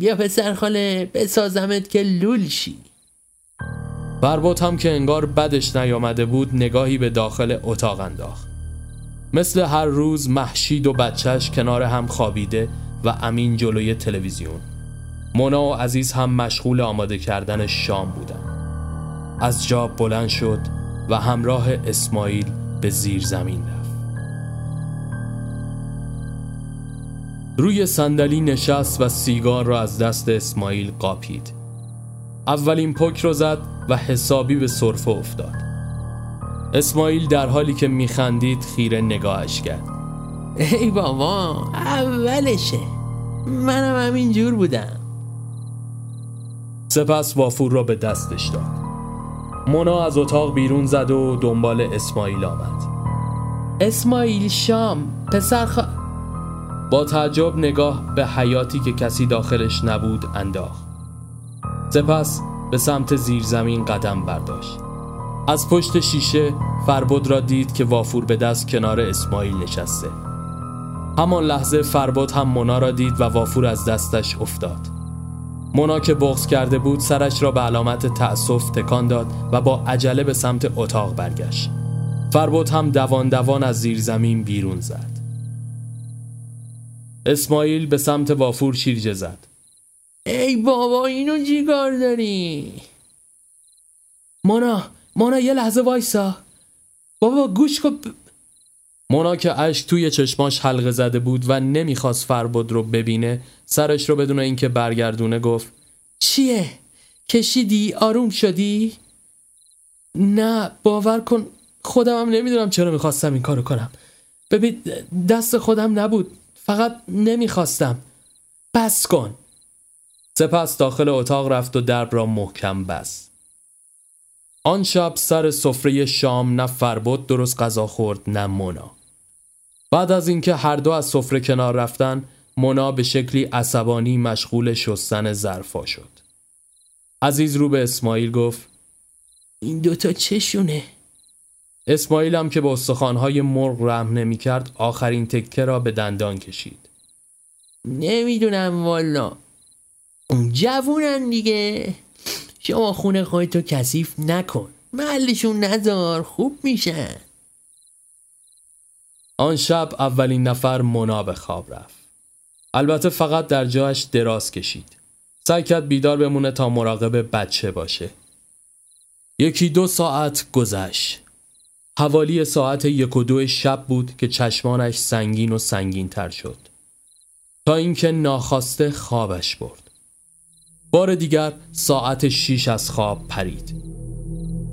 بیا پسر خاله بسازمت که لول شی. هم که انگار بدش نیامده بود نگاهی به داخل اتاق انداخت. مثل هر روز محشید و بچهش کنار هم خوابیده و امین جلوی تلویزیون. مونا و عزیز هم مشغول آماده کردن شام بودن. از جا بلند شد و همراه اسماعیل به زیر زمین رفت. روی صندلی نشست و سیگار را از دست اسماعیل قاپید. اولین پک رو زد و حسابی به صرفه افتاد. اسماعیل در حالی که میخندید خیره نگاهش کرد. ای بابا اولشه. منم همین جور بودم. سپس وافور را به دستش داد. مونا از اتاق بیرون زد و دنبال اسماعیل آمد. اسماعیل شام پسر. با تعجب نگاه به حیاتی که کسی داخلش نبود انداخت. سپس به سمت زیرزمین قدم برداشت. از پشت شیشه فربود را دید که وافور به دست کنار اسماعیل نشسته. همان لحظه فربود هم مونا را دید و وافور از دستش افتاد. مونا که بغض کرده بود سرش را به علامت تأسف تکان داد و با عجله به سمت اتاق برگشت. فربود هم دوان دوان از زیرزمین بیرون زد. اسماعیل به سمت وافور شیرجه زد ای بابا اینو جیگار داری مونا مونا یه لحظه وایسا بابا گوش کن مونا که اشک توی چشماش حلقه زده بود و نمی‌خواست فربود رو ببینه سرش رو بدون اینکه برگردونه گفت چیه؟ کشیدی؟ آروم شدی؟ نه باور کن خودم هم نمی‌دونم چرا می‌خواستم این کارو کنم ببین دست خودم نبود فقط نمی‌خواستم. بس کن. سپس داخل اتاق رفت و درب را محکم بست. آن شب سر سفره شام نه فربود درست غذا خورد نه مونا. بعد از اینکه هر دو از سفره کنار رفتن مونا به شکلی عصبانی مشغول شستن ظرفا شد. عزیز رو به اسماعیل گفت این دوتا چشونه؟ اسماعیل هم که به استخوانهای مرغ رحم نمی کرد آخرین تکه را به دندان کشید. نمی‌دونم والا. اون جوونن دیگه. شما خونه خودتو کثیف نکن. محلشون نزار خوب میشن. آن شب اولین نفر منا به خواب رفت. البته فقط در جایش دراز کشید. سعی کرد بیدار بمونه تا مراقب بچه باشه. یکی دو ساعت گذشت. حوالی ساعت یک و دو شب بود که چشمانش سنگین و سنگین تر شد. تا اینکه ناخواسته خوابش برد. بار دیگر ساعت شیش از خواب پرید.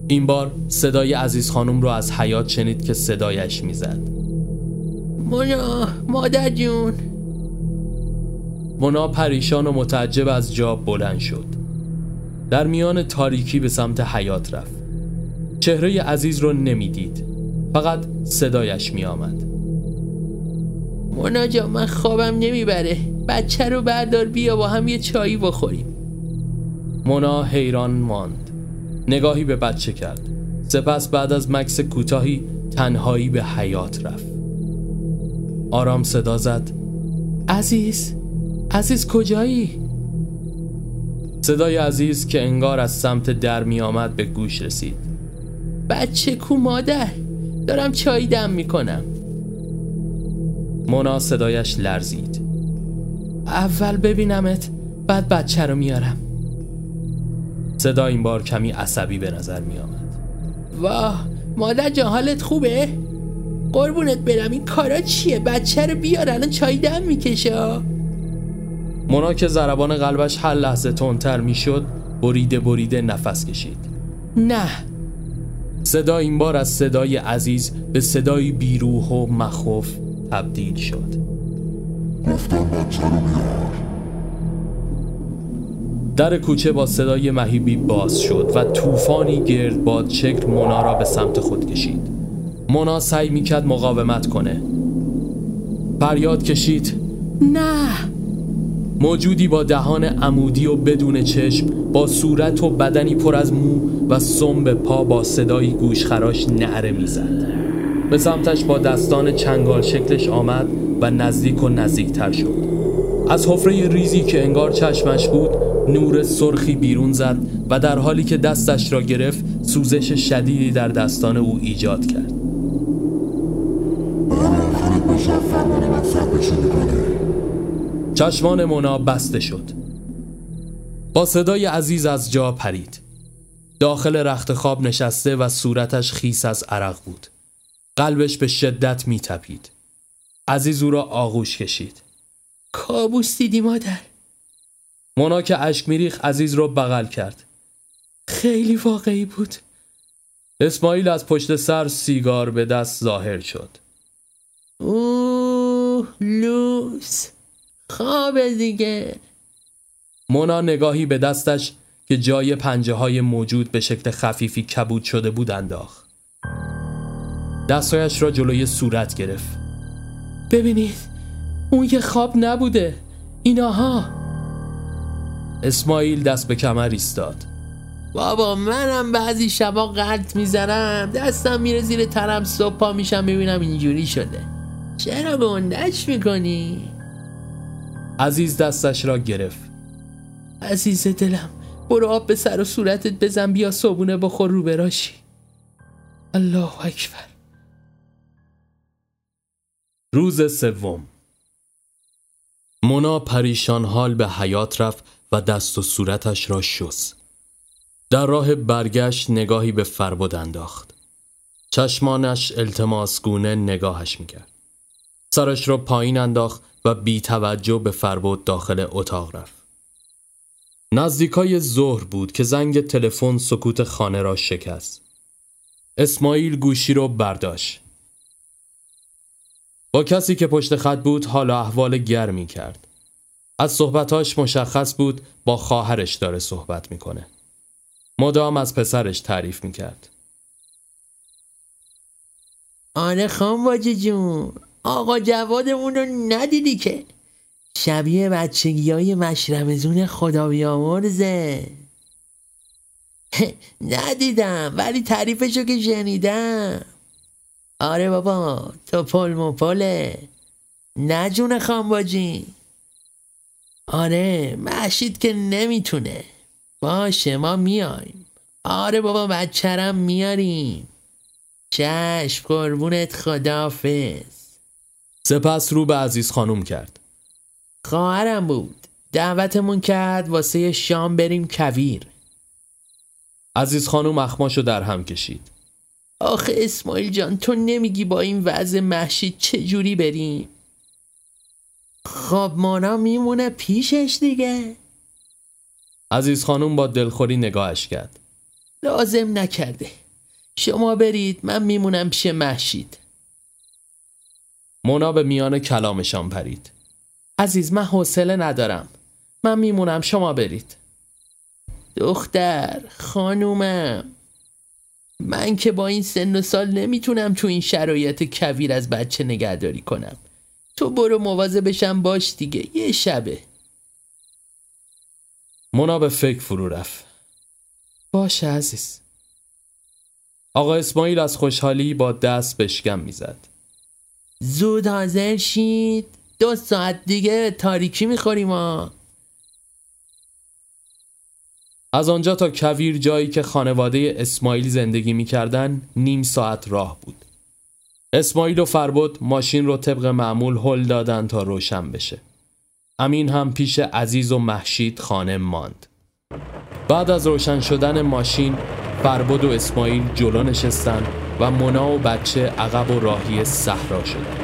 این بار صدای عزیز خانم رو از حیات شنید که صدایش می‌زد. مونا مادر جون. مونا پریشان و متعجب از جا بلند شد. در میان تاریکی به سمت حیات رفت. چهره عزیز رو نمی‌دید. فقط صدایش می آمد مونا جا من خوابم نمی‌بره. بچه رو بردار بیا با هم یه چایی بخوریم. مونا حیران ماند. نگاهی به بچه کرد. سپس بعد از مکس کوتاهی تنهایی به حیات رفت. آرام صدا زد. عزیز عزیز کجایی؟ صدای عزیز که انگار از سمت در می آمد به گوش رسید. بچه کو مادر. دارم چای دم می‌کنم. مونا صدایش لرزید. اول ببینمت بعد بچه رو میارم. صدا این بار کمی عصبی به نظر می آمد واه مادر جان حالت خوبه؟ قربونت برم این کارا چیه؟ بچه رو بیار الان چای دم می‌کشه. مونا که ضربان قلبش هر لحظه تندتر می‌شد بریده بریده نفس کشید. نه صدا این بار از صدای عزیز به صدای بیروح و مخوف تبدیل شد. در کوچه با صدای مهیبی باز شد و طوفانی گردباد شکل مونا را به سمت خود کشید. مونا سعی می‌کرد مقاومت کنه. فریاد کشید. نه موجودی با دهان عمودی و بدون چشم با صورت و بدنی پر از مو و سم پا با صدایی گوشخراش نعره می‌زد. به سمتش با دستان چنگال شکلش آمد و نزدیک و نزدیکتر شد. از حفره ریزی که انگار چشمش بود نور سرخی بیرون زد و در حالی که دستش را گرفت سوزش شدیدی در دستان او ایجاد کرد. چشمان مونا بسته شد. با صدای عزیز از جا پرید. داخل رخت خواب نشسته و صورتش خیس از عرق بود. قلبش به شدت می تپید عزیز او را آغوش کشید. کابوس دیدی مادر؟ مونا که اشک میریخ عزیز رو بغل کرد. خیلی واقعی بود. اسماعیل از پشت سر سیگار به دست ظاهر شد. اوه لوس. خواب دیگه. مونا نگاهی به دستش که جای پنجه های موجود به شکل خفیفی کبود شده بود انداخت. دستایش را جلوی صورت گرفت. ببینید اون یه خواب نبوده. ایناها. اسماعیل دست به کمر ایستاد. بابا منم بعضی شبا قلط می‌زنم. دستم میره زیر ترم صبح پا میشم ببینم اینجوری شده. چرا به اون دش می‌کنی؟ عزیز دستش را گرفت. عزیز دلم برو آب به سر و صورتت بزن بیا صبونه بخور رو براشی الله اکبر. روز سوم. مونا پریشان حال به حیات رفت و دست و صورتش را شست. در راه برگشت نگاهی به فربد انداخت. چشمانش التماسگونه نگاهش می‌کرد. سرش را پایین انداخت و بی توجه به فربد داخل اتاق رفت. نزدیکای ظهر بود که زنگ تلفن سکوت خانه را شکست. اسماعیل گوشی رو برداشت. با کسی که پشت خط بود حالا احوال گرمی کرد. از صحبتاش مشخص بود با خواهرش داره صحبت می‌کنه. مدام از پسرش تعریف می‌کرد. آره خان جون. آقا جوادمون رو ندیدی که؟ شبیه بچگی های مشرمزون خدا بیامرزه ندیدم ولی تعریفشو که شنیدم. آره بابا تو پل مپله نه جون خانباجی آره محشید که نمی‌تونه. باشه ما میایم. آره بابا بچرم میاریم. چشم قربونت خدافز سپس رو به عزیز خانوم کرد. خواهرم بود. دعوتمون کرد واسه شام بریم کویر. عزیز خانوم اخماشو در هم کشید. آخه اسماعیل جان تو نمیگی با این وضع محشید چجوری بریم؟ خب مانا میمونه پیشش دیگه. عزیز خانوم با دلخوری نگاهش کرد. لازم نکرده. شما برید من میمونم پیش محشید. مونا به میان کلامشان پرید. عزیز من حوصله ندارم. من میمونم شما برید. دختر خانومم. من که با این سن و سال نمی‌تونم تو این شرایط کویر از بچه نگهداری کنم. تو برو مواظبشم باش دیگه. یه شبه. مونا به فکر فرو رفت. باشه عزیز. آقا اسماعیل از خوشحالی با دست بشکم می‌زد. زود حاضر شید. دو ساعت دیگه تاریکی می‌خوریم ها. از آنجا تا کویر جایی که خانواده اسماعیل زندگی می‌کردن نیم ساعت راه بود. اسماعیل و فربد ماشین رو طبق معمول هل دادن تا روشن بشه. امین هم پیش عزیز و محشید خانه ماند. بعد از روشن شدن ماشین فربد و اسماعیل جلو نشستن و مونا و بچه عقب و راهی صحرا شدن.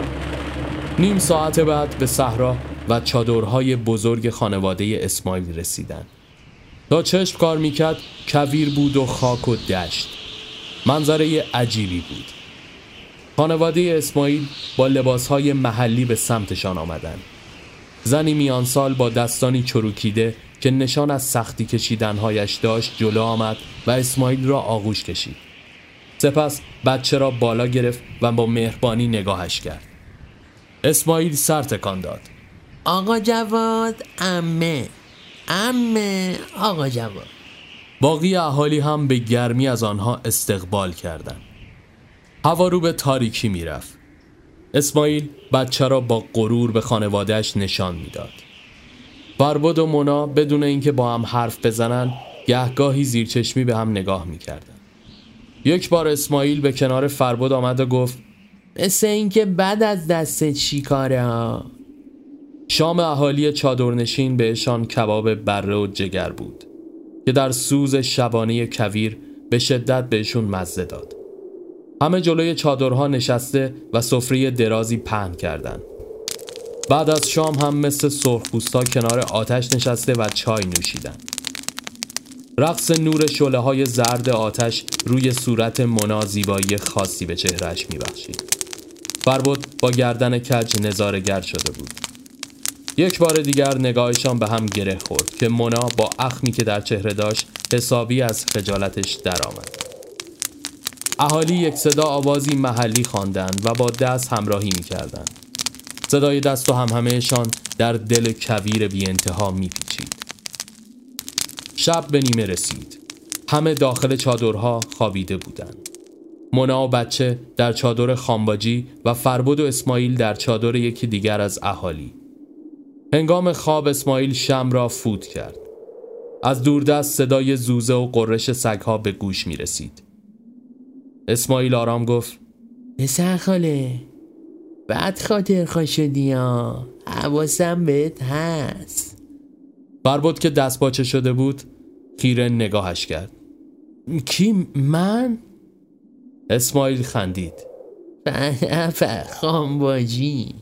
نیم ساعت بعد به صحرا و چادرهای بزرگ خانواده اسماعیل رسیدن. تا چشم کار می‌کرد کویر بود و خاک و دشت. منظره عجیبی بود. خانواده اسماعیل با لباسهای محلی به سمتشان آمدند زنی میان سال با دستانی چروکیده که نشان از سختی کشیدنهایش داشت جلو آمد و اسماعیل را آغوش کشید. سپس بچه را بالا گرفت و با مهربانی نگاهش کرد. اسماعیل سر تکان داد. آقا جواد امه. امه آقا جواد. باقی اهالی هم به گرمی از آنها استقبال کردند. هوا رو به تاریکی می‌رفت. اسماعیل بچه را با غرور به خانوادهش نشان می‌داد. فربد و مونا بدون اینکه با هم حرف بزنن گهگاهی زیرچشمی به هم نگاه می‌کردن. یک بار اسماعیل به کنار فربد آمد و گفت مثل اینکه بعد از دست چی کاره ها؟ شام اهالی چادرنشین بهشان کباب بره و جگر بود که در سوز شبانه کویر به شدت بهشون مزه داد. همه جلوی چادرها نشسته و سفره درازی پهن کردند. بعد از شام هم مثل سرخپوستا کنار آتش نشسته و چای نوشیدن رقص نور شله های زرد آتش روی صورت منا زیبایی خاصی به چهرهش میبخشید فربود با گردن کج نظارگر شده بود یک بار دیگر نگاهشان به هم گره خورد که مونا با اخمی که در چهره داشت حسابی از خجالتش درآمد. اهالی یک صدا آوازی محلی خواندند و با دست همراهی می‌کردند. صدای دست و همهمهشان در دل کویر بی انتها میپیچید. شب به نیمه رسید. همه داخل چادرها خوابیده بودند. مونا و بچه در چادر خامباجی و فربود و اسماعیل در چادر یکی دیگر از اهالی. هنگام خواب اسماعیل شم را فوت کرد. از دوردست صدای زوزه و قررش سگها به گوش می رسید. اسماعیل آرام گفت پسر خاله بعد خاطر خواه شدی ها حواسم بهت هست بربود که دست باچه شده بود خیره نگاهش کرد. کی؟ من؟ اسماعیل خندید. خامباجی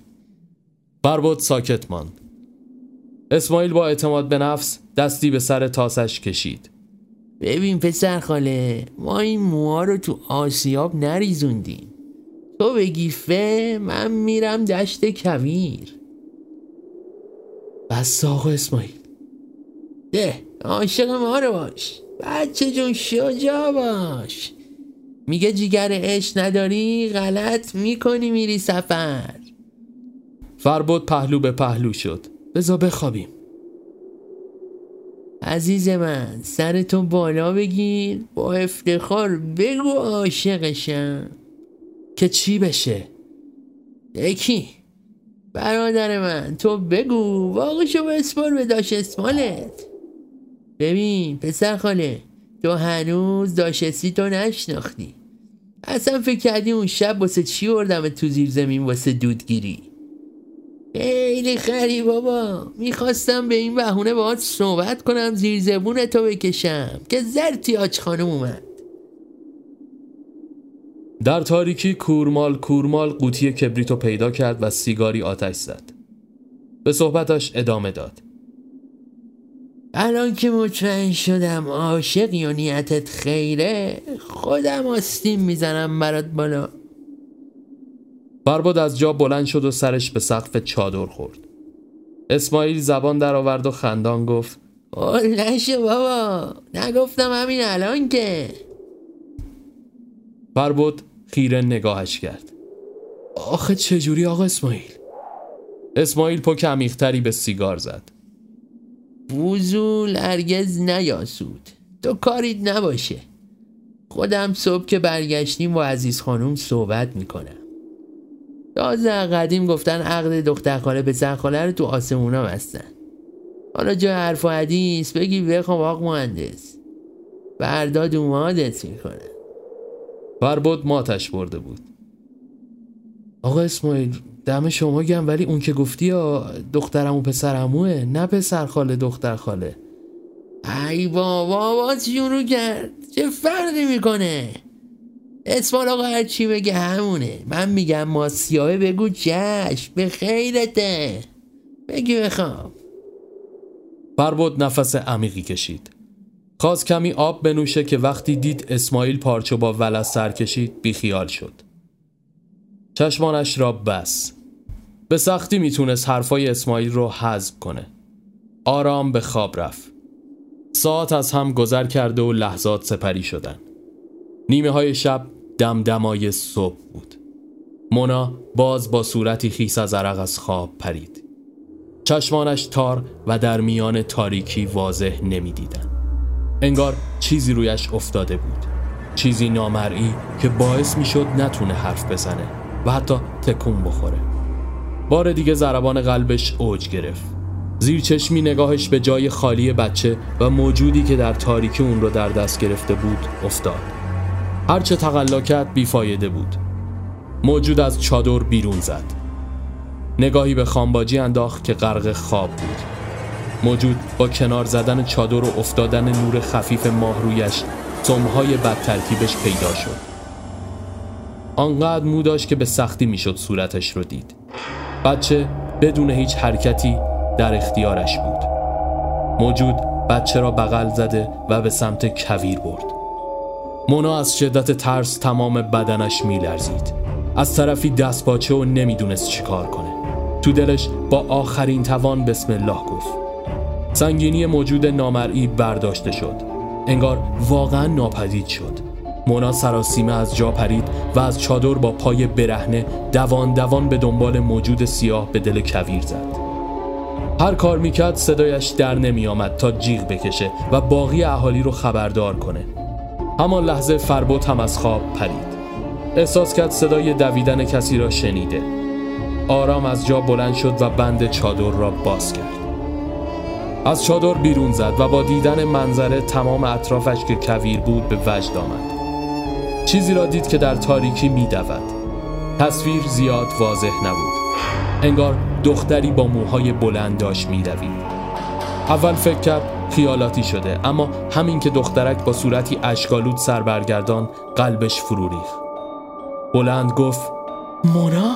بربود ساکت ماند. اسماعیل با اعتماد به نفس دستی به سر تاسش کشید. ببین پسر خاله ما این موها رو تو آسیاب نریزوندیم. تو بگی فه من میرم دشت کویر. بس آقا اسماعیل. ده. عاشق ما رو باش. بچه جون شجا باش. میگه جیگر اش نداری غلط می‌کنی میری سفر. فربود پهلو به پهلو شد. بزا بخوابیم. عزیز من سرتو بالا بگیر. با افتخار بگو عاشقشم. که چی بشه؟ یکی. برادر من تو بگو. واقعشو اسپار به داشت اسمالت. ببین پسر خاله تو هنوز داشتی تو نشناختی. اصلا فکر کردی اون شب واسه چی بردم تو زیر زمین واسه دودگیری؟ خیلی خری بابا. می‌خواستم به این بهونه باهات صحبت کنم زیر زبون تو بکشم که زرتی آج خانم اومد. در تاریکی کورمال کورمال قوطی کبریتو پیدا کرد و سیگاری آتش زد. به صحبتش ادامه داد. الان که مطمئن شدم عاشقی و نیتت خیره خودم آستین می‌زنم برات بالا. برباد از جا بلند شد و سرش به سقف چادر خورد. اسماعیل زبان در آورد و خندان گفت نشه بابا. نگفتم همین الان که. بربود خیره نگاهش کرد. آخه چجوری آقا اسماعیل؟ اسماعیل پک عمیقتری به سیگار زد. وزول هرگز نیاسود. تو کاریت نباشه. خودم صبح که برگشتیم با عزیز خانوم صحبت می‌کنم. تازه قدیم گفتن عقد دختر خاله پسر خاله رو تو آسمونا بستن. حالا جا حرف و حدیث بگی بخوام آق مهندس. فردا دومادت می‌کنه. فربود ماتش برده بود. آقا اسماعیل دم شما گم ولی اون که گفتی یا دخترم و پسرموه نه پسر خاله دختر خاله. ای بابا باز شروع کرد؟ چه فرقی می‌کنه؟ اسمال آقا هر چی بگه همونه. من میگم ما سیاهه بگو جشن به خیرته. بگی بخوام. فربود نفس عمیقی کشید. خواست کمی آب بنوشه که وقتی دید اسماعیل پارچو با ولس سر کشید بیخیال شد. چشمانش را بس. به سختی می‌تونست حرفای اسماعیل رو حذف کنه. آرام به خواب رفت. ساعت از هم گذر کرده و لحظات سپری شدن. نیمه های شب دمدمای صبح بود. مونا باز با صورتی خیس از عرق از خواب پرید. چشمانش تار و در میان تاریکی واضح نمی‌دیدن. انگار چیزی رویش افتاده بود. چیزی نامرئی که باعث می‌شد نتونه حرف بزنه. و حتی تکون بخوره. بار دیگه ضربان قلبش اوج گرفت. زیر چشمی نگاهش به جای خالی بچه و موجودی که در تاریکی اون رو در دست گرفته بود افتاد. هرچه تقلا کرد بیفایده بود. موجود از چادر بیرون زد. نگاهی به خانباجی انداخت که غرق خواب بود. موجود با کنار زدن چادر و افتادن نور خفیف ماه رویش سمهای بد ترکیبش پیدا شد. آنقدر مو داشت که به سختی می‌شد صورتش رو دید. بچه بدون هیچ حرکتی در اختیارش بود. موجود بچه را بغل زده و به سمت کویر برد. مونا از شدت ترس تمام بدنش میلرزید. از طرفی دست باچه و نمی‌دونست چیکار کنه. تو دلش با آخرین توان بسم الله گفت. سنگینی موجود نامرئی برداشته شد. انگار واقعا ناپدید شد. مونا سراسیمه از جا پرید و از چادر با پای برهنه دوان دوان به دنبال موجود سیاه به دل کویر زد. هر کار می‌کرد صدایش در نمی آمد تا جیغ بکشه و باقی اهالی رو خبردار کنه. همان لحظه فربوت هم از خواب پرید. احساس کرد صدای دویدن کسی را شنیده. آرام از جا بلند شد و بند چادر را باز کرد. از چادر بیرون زد و با دیدن منظره تمام اطرافش که کویر بود به وجد آمد. چیزی را دید که در تاریکی میدود. تصویر زیاد واضح نبود. انگار دختری با موهای بلند داشت میدوید اول فکر کرد خیالاتی شده اما همین که دخترک با صورتی اشکالود سر برگردان قلبش فرو ریخت. بلند گفت مونا؟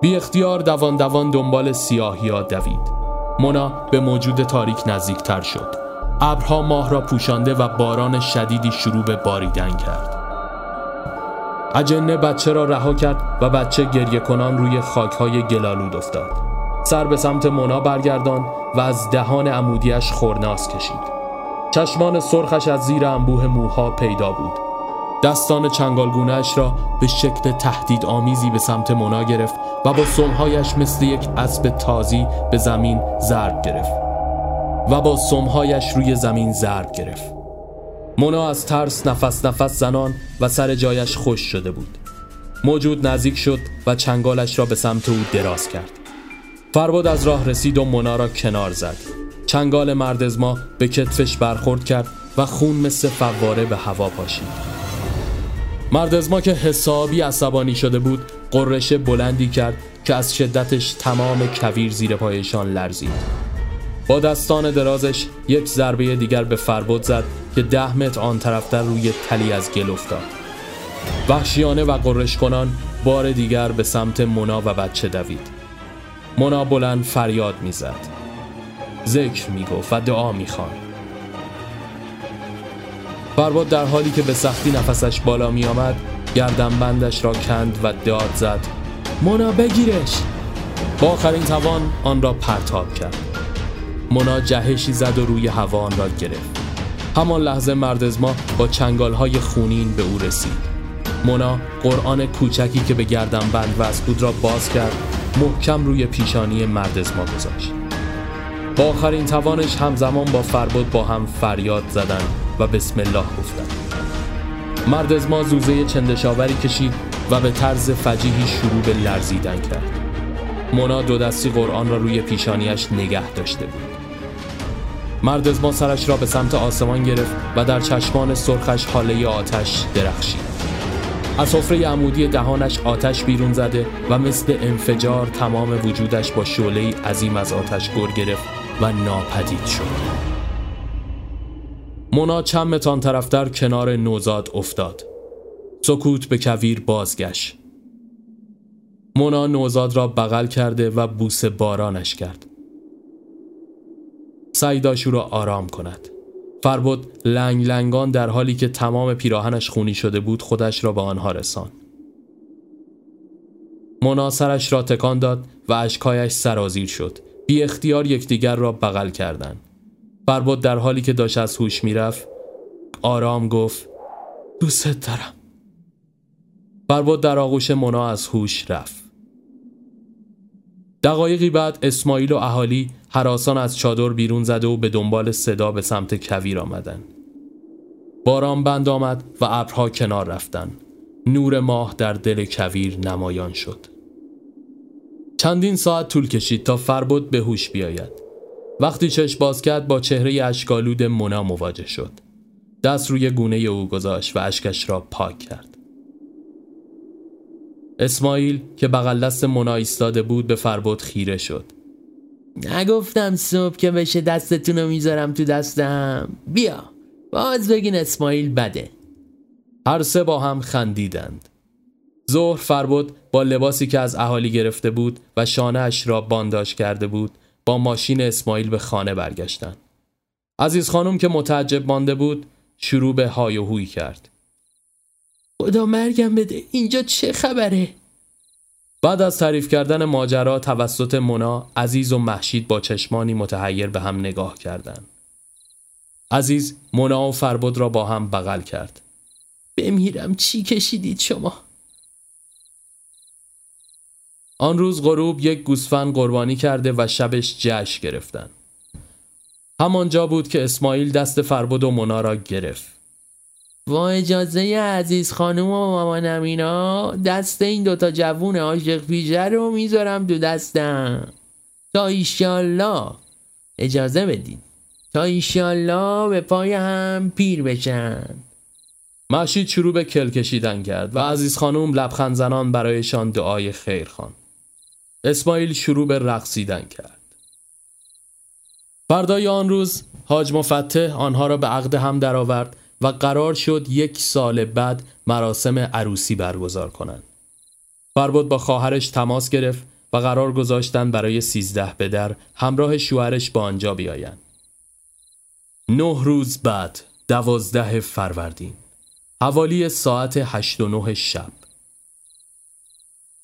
بی اختیار دوان دوان دنبال سیاهیا دوید. مونا به موجود تاریک نزدیکتر شد. ابرها ماه را پوشانده و باران شدیدی شروع به باریدن کرد. اجنه بچه را رها کرد و بچه گریه کنان روی خاکهای گلالود افتاد. سر به سمت مونا برگردان و از دهان عمودیش خورناس کشید. چشمان سرخش از زیر انبوه موها پیدا بود. دستان چنگالگونهش را به شکل تهدید آمیزی به سمت مونا گرفت و با سمهایش مثل یک اسب تازی به زمین ضرب گرفت و با سمهایش روی زمین ضرب گرفت. مونا از ترس نفس نفس زنان و سر جایش خوش شده بود. موجود نزدیک شد و چنگالش را به سمت او دراز کرد. فرباد از راه رسید و مونا را کنار زد. چنگال مردزما به کتفش برخورد کرد و خون مثل فواره به هوا پاشید. مردزما که حسابی عصبانی شده بود قررش بلندی کرد که از شدتش تمام کویر زیر پایشان لرزید. با دستان درازش یک ضربه دیگر به فربود زد که ده متر آن طرفتر روی تلی از گل افتاد. وحشیانه و قررش کنان بار دیگر به سمت مونا و بچه دوید. مونا بلند فریاد می‌زد. ذکر می‌گفت و دعا می‌خوان فرباد در حالی که به سختی نفسش بالا میآمد گردنبندش را کند و داد زد. مونا بگیرش! با آخرین توان آن را پرتاب کرد. مونا جهشی زد و روی هوا آن را گرفت. همان لحظه مردزما با چنگالهای خونین به او رسید. مونا قرآن کوچکی که به گردن بند وز بود را باز کرد محکم روی پیشانی مردزما گذاشت. با آخرین توانش همزمان با فربود با هم فریاد زدن و بسم الله گفتن مردزما زوزه چندشاوری کشید و به طرز فجیحی شروع به لرزیدن کرد. مونا دو دستی قرآن را روی پیشانیش نگه داشته بود. مرد سرش را به سمت آسمان گرفت و در چشمان سرخش حاله آتش درخشید. از حفره عمودی دهانش آتش بیرون زده و مثل انفجار تمام وجودش با شعله عظیم از آتش گر گرفت و ناپدید شد. مونا چند متان طرفتر کنار نوزاد افتاد. سکوت به کویر بازگشت. مونا نوزاد را بغل کرده و بوس بارانش کرد. سعی داشت او را آرام کند. فربود لنگ لنگان در حالی که تمام پیراهنش خونی شده بود خودش را به آنها رسان سرش را تکان داد و اشکایش سرازیر شد. بی اختیار یکدیگر را بغل کردند. فربود در حالی که داشت از هوش می‌رفت آرام گفت دوست دارم. فربود در آغوش مونا از هوش رفت. دقایقی بعد اسماعیل و اهالی حراسان از چادر بیرون زده و به دنبال صدا به سمت کویر آمدن. باران بند آمد و ابرها کنار رفتن. نور ماه در دل کویر نمایان شد. چندین ساعت طول کشید تا فربود به هوش بیاید. وقتی چشم باز کرد با چهره اشکالود مونا مواجه شد. دست روی گونه او گذاشت و اشکش را پاک کرد. اسماعیل که بغل دست مونا ایستاده بود به فربود خیره شد. نگفتم صبح که بشه دستتون رو می‌ذارم تو دستم. بیا باز بگین اسماعیل بده. هر سه با هم خندیدند. ظهر فربود با لباسی که از اهالی گرفته بود و شانه اش را بانداش کرده بود با ماشین اسماعیل به خانه برگشتند. عزیز خانم که متعجب مانده بود شروع به های و هوی کرد. خدا مرگم بده. اینجا چه خبره؟ بعد از تعریف کردن ماجرا توسط مونا عزیز و محشید با چشمانی متحیر به هم نگاه کردند. عزیز مونا و فربود را با هم بغل کرد. بمیرم چی کشیدید شما؟ آن روز غروب یک گوسفند قربانی کرده و شبش جشن گرفتن. همانجا بود که اسماعیل دست فربود و مونا را گرفت. با اجازه عزیز خانم و مامانم اینا دست این دوتا جوون عاشق پیشه رو می‌ذارم تو دستم. تا ایشالله اجازه بدین. تا ایشالله به پای هم پیر بشن. مشید شروع به کل کشیدن کرد و عزیز خانم لبخند زنان برایشان دعای خیر خوان. اسماعیل شروع به رقصیدن کرد. فردای آن روز حاج مفتح آنها را به عقد هم درآورد و قرار شد یک سال بعد مراسم عروسی برگزار کنند. فربود با خواهرش تماس گرفت و قرار گذاشتن برای سیزده به در همراه شوهرش با آنجا بیایند. نه روز بعد دوازده فروردین حوالی ساعت هشت و نه شب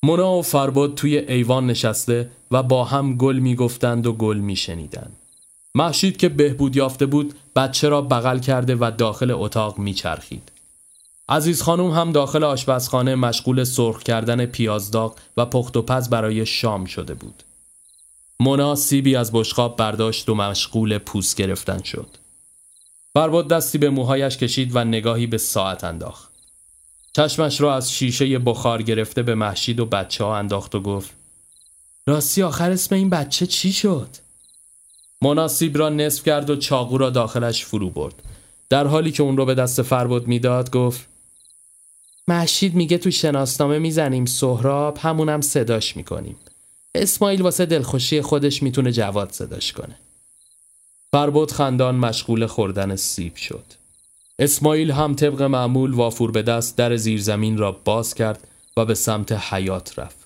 مونا و فربود توی ایوان نشسته و با هم گل می گفتند و گل می شنیدند. محشید که بهبود یافته بود بچه را بغل کرده و داخل اتاق میچرخید. عزیز خانم هم داخل آشپزخانه مشغول سرخ کردن پیازداغ و پخت و پز برای شام شده بود. مونا سیبی از بشقاب برداشت و مشغول پوست گرفتن شد. فرباد دستی به موهایش کشید و نگاهی به ساعت انداخت. چشمش را از شیشه بخار گرفته به محشید و بچه ها انداخت و گفت راستی آخر اسم این بچه چی شد؟ مناسیب را نصف کرد و چاقو را داخلش فرو برد. در حالی که اون رو به دست فربود می‌داد گفت محشید میگه تو شناسنامه می‌زنیم سهراب همونم صداش می‌کنیم. اسماعیل واسه دلخوشی خودش می‌تونه جواد صداش کنه. فربود خندان مشغول خوردن سیب شد. اسماعیل هم طبق معمول وافور به دست در زیرزمین را باز کرد و به سمت حیات رفت.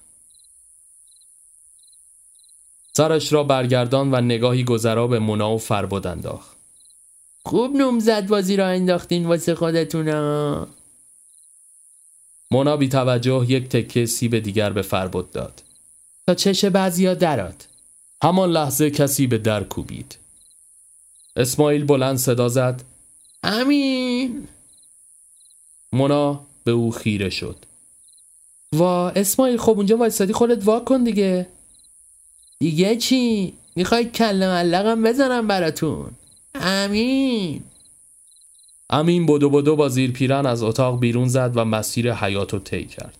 سرش را برگردان و نگاهی گذرا به مونا و فربود انداخت. خوب نومزد بازی را انداختین واسه خودتونا. مونا بی توجه یک تکه سیب دیگر به فربود داد. تا چش بعضیا درات همان لحظه کسی به در کوبید. اسماعیل بلند صدا زد. امین. مونا به او خیره شد. وا اسماعیل خب اونجا وایسادی خودت وا کن دیگه. دیگه چی؟ می‌خوای کل ملقم بزنم براتون امین امین بدو بدو با زیر پیرن از اتاق بیرون زد و مسیر حیات رو طی کرد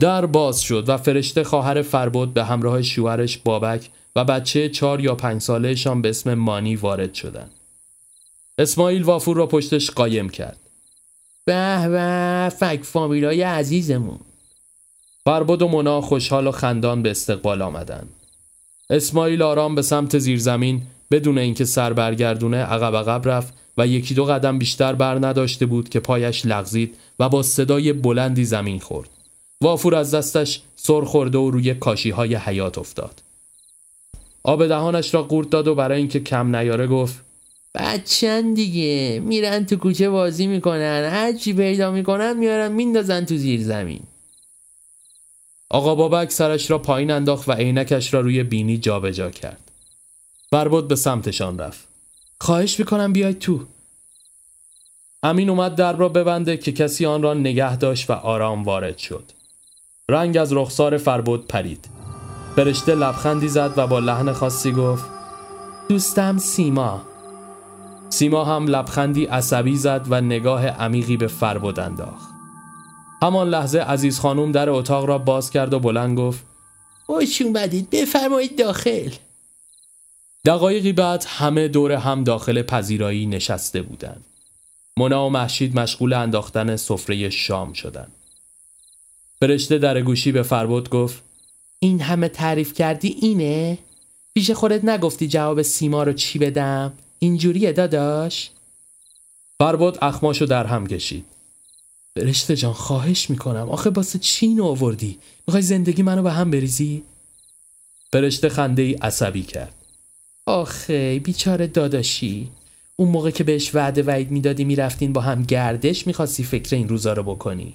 در باز شد و فرشته خواهر فربود به همراه شوهرش بابک و بچه چهار یا پنج سالهشان به اسم مانی وارد شدند. اسماعیل وافور را پشتش قایم کرد. به به فک فامیلای عزیزمون فربد و مونا خوشحال و خندان به استقبال آمدن اسماعیل آرام به سمت زیرزمین بدون اینکه سر برگردونه عقب عقب رفت و یکی دو قدم بیشتر بر نداشته بود که پایش لغزید و با صدای بلندی زمین خورد. وافور از دستش سر خورده و روی کاشی های حیات افتاد. آب دهانش را قورت داد و برای اینکه کم نیاره گفت بچن دیگه میرن تو کوچه بازی می‌کنن هر چی پیدا می‌کنن میارن میندازن تو زیر زمین آقا بابک سرش را پایین انداخت و عینکش را روی بینی جابجا جا کرد. بربود به سمتشان رفت. خواهش می‌کنم بیاید تو. امین اومد در را ببنده که کسی آن را نگه داشت و آرام وارد شد. رنگ از رخسار فربود پرید. فرشته لبخندی زد و با لحن خاصی گفت دوستم سیما سیما هم لبخندی عصبی زد و نگاه عمیقی به فربود انداخت. همان لحظه عزیز خانوم در اتاق را باز کرد و بلند گفت خوش اومدید بفرمایید داخل دقایقی بعد همه دور هم داخل پذیرایی نشسته بودند. مونا و محشید مشغول انداختن سفره شام شدند. فرشته در گوشی به فربود گفت این همه تعریف کردی اینه؟ پیش خودت نگفتی جواب سیما رو چی بدم؟ اینجوریه داداش؟ فربود اخماشو در هم کشید. فرشته جان خواهش می‌کنم آخه باسه چی آوردی؟ می‌خوای زندگی منو به هم بریزی؟ فرشته خنده ای عصبی کرد. آخه بیچاره داداشی اون موقع که بهش وعده وعید می‌دادی می‌رفتین با هم گردش می‌خواستی فکر این روزا رو بکنی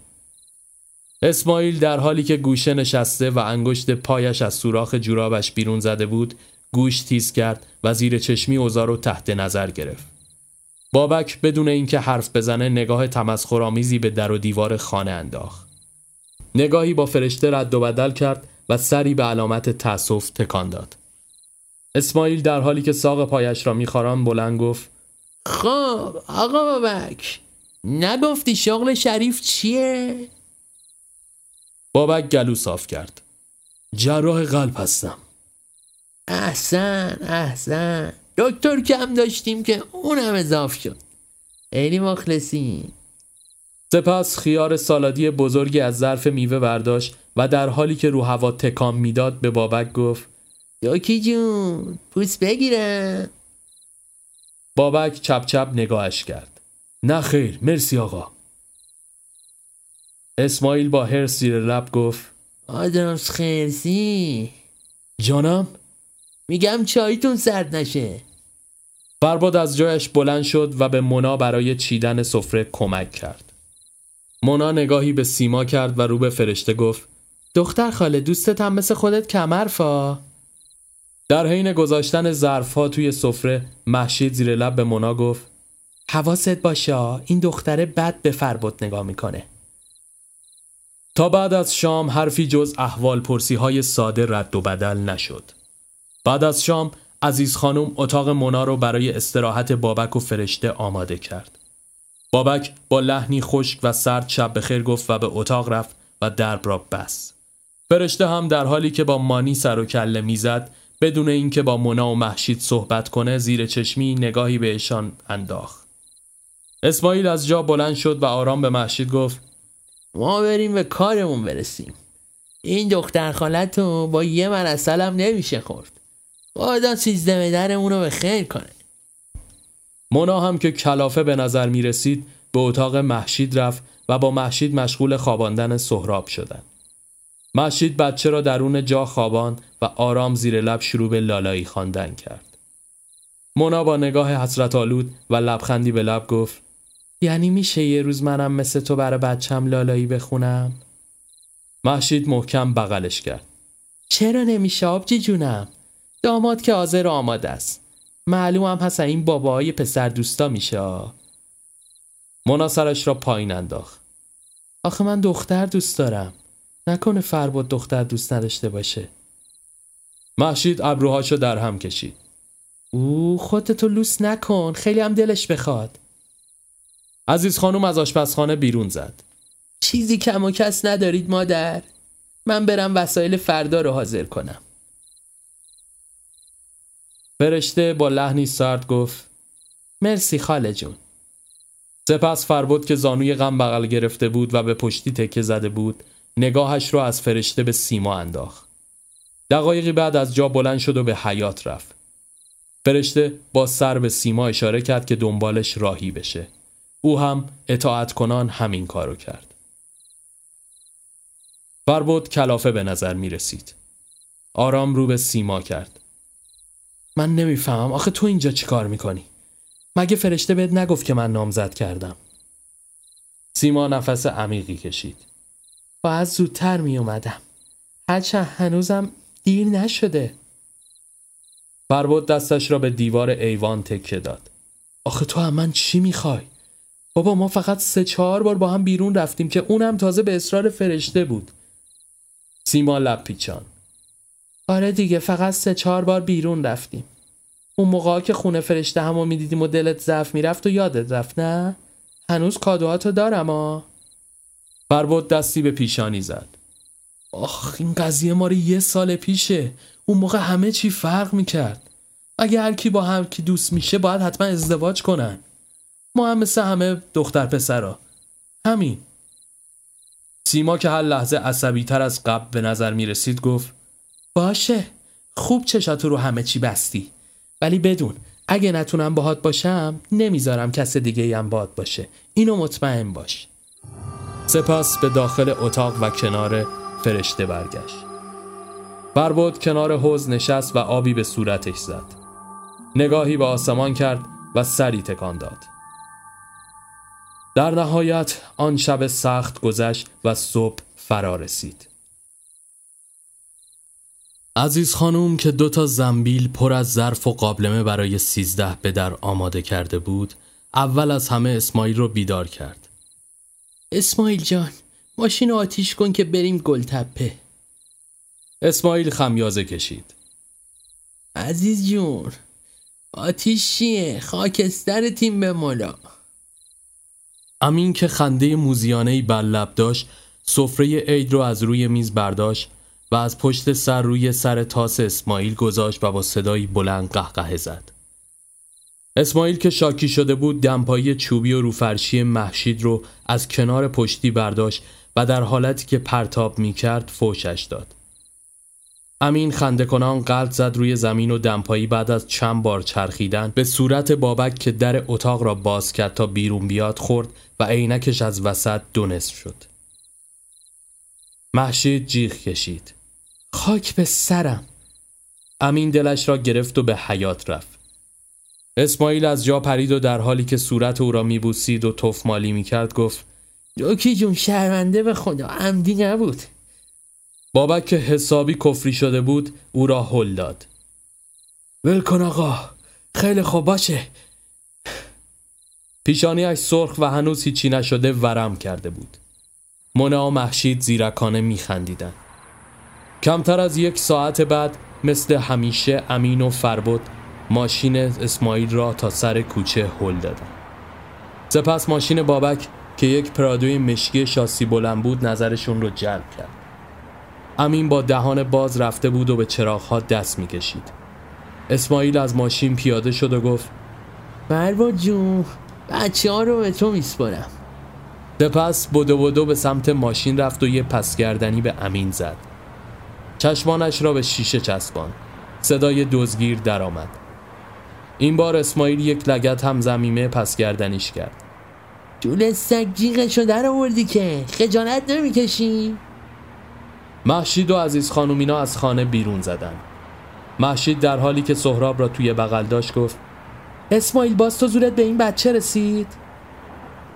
اسماعیل در حالی که گوشه نشسته و انگشت پایش از سوراخ جورابش بیرون زده بود گوش تیز کرد و زیر چشمی اوزا رو تحت نظر گرفت بابک بدون اینکه حرف بزنه نگاه تمسخرآمیزی به در و دیوار خانه انداخت. نگاهی با فرشته رد و بدل کرد و سری به علامت تأسف تکان داد. اسماعیل در حالی که ساق پایش را میخاران بلند گفت خب آقا بابک نگفتی شغل شریف چیه؟ بابک گلو صاف کرد. جراح قلب هستم. احسن احسن. دکتر کم داشتیم که اونم اضاف شد. خیلی مخلصیم. سپس خیار سالادی بزرگی از ظرف میوه برداشت و در حالی که رو هوا تکام می‌داد به بابک گفت دوکی جون پوست بگیرم بابک چپ چپ نگاهش کرد. نه خیر مرسی آقا. اسماعیل با هر سیر لب گفت آدمس خیرسی. جانم؟ میگم چایتون سرد نشه. فرباد از جایش بلند شد و به مونا برای چیدن سفره کمک کرد. مونا نگاهی به سیما کرد و رو به فرشته گفت دختر خاله دوستت هم مثل خودت کمرفا در حین گذاشتن ظرفها توی سفره محشید زیر لب به مونا گفت حواست باشه این دختره بد به فربد نگاه می‌کنه. تا بعد از شام حرفی جز احوال پرسی های ساده رد و بدل نشد. بعد از شام عزیز خانم اتاق مونا رو برای استراحت بابک و فرشته آماده کرد. بابک با لحنی خشک و سرد شب بخیر گفت و به اتاق رفت و درب را بس فرشته هم در حالی که با مانی سر و کله می‌زد بدون اینکه با مونا و محشید صحبت کنه زیر چشمی نگاهی بهشان انداخت. اسماعیل از جا بلند شد و آرام به محشید گفت ما بریم به کارمون برسیم. این دختر خالتو با یه من هم نمیشه خورد. خدا سیزده درمون رو به خیر کنه مونا هم که کلافه به نظر می رسید به اتاق محشید رفت و با محشید مشغول خواباندن سهراب شدند. محشید بچه را درون جا خوابان و آرام زیر لب شروع به لالایی خواندن کرد. مونا با نگاه حسرت آلود و لبخندی به لب گفت یعنی میشه یه روز منم مثل تو برای بچم لالایی بخونم؟ محشید محکم بغلش کرد. چرا نمیشه آبجی جونم؟ داماد که حاضر آماده است. هم هست این باباهای پسر دوستا میشه. مونا سرش را پایین انداخت. آخه من دختر دوست دارم. نکنه فرباد دختر دوست نداشته باشه محشید ابروهاشو در هم کشید او خودتو لوس نکن خیلی هم دلش بخواد عزیز خانم از آشپزخانه بیرون زد چیزی کم و کس ندارید مادر من برم وسایل فردا رو حاضر کنم فرشته با لحنی سرد گفت مرسی خاله جون سپس فربود که زانوی غم بغل گرفته بود و به پشتی تکه زده بود نگاهش را از فرشته به سیما انداخت. دقایقی بعد از جا بلند شد و به حیات رفت. فرشته با سر به سیما اشاره کرد که دنبالش راهی بشه. او هم اطاعت کنان همین کارو کرد. فربود کلافه به نظر می رسید. آرام رو به سیما کرد. من نمی‌فهمم آخه تو اینجا چی کار می‌کنی؟ مگه فرشته بهت نگفت که من نامزد کردم؟ سیما نفس عمیقی کشید. باید زودتر می اومدم. هرچند هنوزم دیر نشده. فربود دستش را به دیوار ایوان تکه داد. آخه تو هم من چی می‌خوای؟ بابا ما فقط سه چهار بار با هم بیرون رفتیم که اونم تازه به اصرار فرشته بود. سیما لب پیچان. آره دیگه فقط سه چهار بار بیرون رفتیم. اون موقع که خونه فرشته همو می‌دیدیم و دلت ضعف می‌رفت و یادت رفت نه؟ هنوز کادوهاتو دارم آ. فربود دستی به پیشانی زد. آخ این قضیه ما یه سال پیشه. اون موقع همه چی فرق می‌کرد. اگه هر کی با هر کی دوست میشه باید حتما ازدواج کنن. ما هم مثل همه دختر پسرا. همین. سیما که هر لحظه عصبی تر از قبل به نظر می رسید گفت باشه. خوب چشاتو رو همه چی بستی. ولی بدون اگه نتونم باهات باشم نمی‌ذارم کس دیگه هم باد باشه. اینو مطمئن باش. سپس به داخل اتاق و کنار فرشته برگشت. بربود کنار حوز نشست و آبی به صورتش زد. نگاهی به آسمان کرد و سری تکان داد. در نهایت آن شب سخت گذشت و صبح فرا رسید. عزیز خانوم که دو تا زنبیل پر از ظرف و قابلمه برای سیزده به در آماده کرده بود اول از همه اسماعیل رو بیدار کرد. اسماعیل جان ماشین آتیش کن که بریم گلتپه اسماعیل خمیازه کشید. عزیز جون آتیش چیه؟ خاکستر تیم به ملا. امین که خنده موزیانه بر لب داشت سفره عید رو از روی میز برداشت و از پشت سر روی سر تاس اسماعیل گذاشت و با صدایی بلند قهقه زد. اسماعیل که شاکی شده بود دمپایی چوبی و روفرشی محشید رو از کنار پشتی برداشت و در حالتی که پرتاب می کرد فوشش داد. امین خنده کنان قلط زد روی زمین و دمپایی بعد از چند بار چرخیدن به صورت بابک که در اتاق را باز کرد تا بیرون بیاد خورد و عینکش از وسط دونست شد. محشید جیغ کشید. خاک به سرم. امین دلش را گرفت و به حیات رفت. اسماعیل از جا پرید و در حالی که صورت او را میبوسید و تفمالی می‌کرد گفت دوکی جون شرمنده به خدا عمدی نبود بابک که حسابی کفری شده بود او را هل داد ول کن آقا خیلی خوب باشه پیشانیش سرخ و هنوز هیچی نشده ورم کرده بود مونا و محشید زیرکانه میخندیدن. کمتر از یک ساعت بعد مثل همیشه امین و فربود ماشین اسماعیل را تا سر کوچه هل دادن. سپس ماشین بابک که یک پرادوی مشکی شاسی بلند بود نظرشون رو جلب کرد. امین با دهان باز رفته بود و به چراغها دست می‌کشید. اسماعیل از ماشین پیاده شد و گفت مروا جون بچه ها رو به تو میسپرم سپس بدو بدو به سمت ماشین رفت و یه پسگردنی به امین زد چشمانش را به شیشه چسبان صدای دزگیر درآمد. این بار اسماعیل یک لگت هم زمیمه پسگردنیش کرد جول سگ جیغشو در آوردی که خجالت نمی‌کشی؟ محشید و عزیز خانومینا از خانه بیرون زدن محشید در حالی که سهراب را توی بغل داشت گفت اسماعیل باز تو زورت به این بچه رسید؟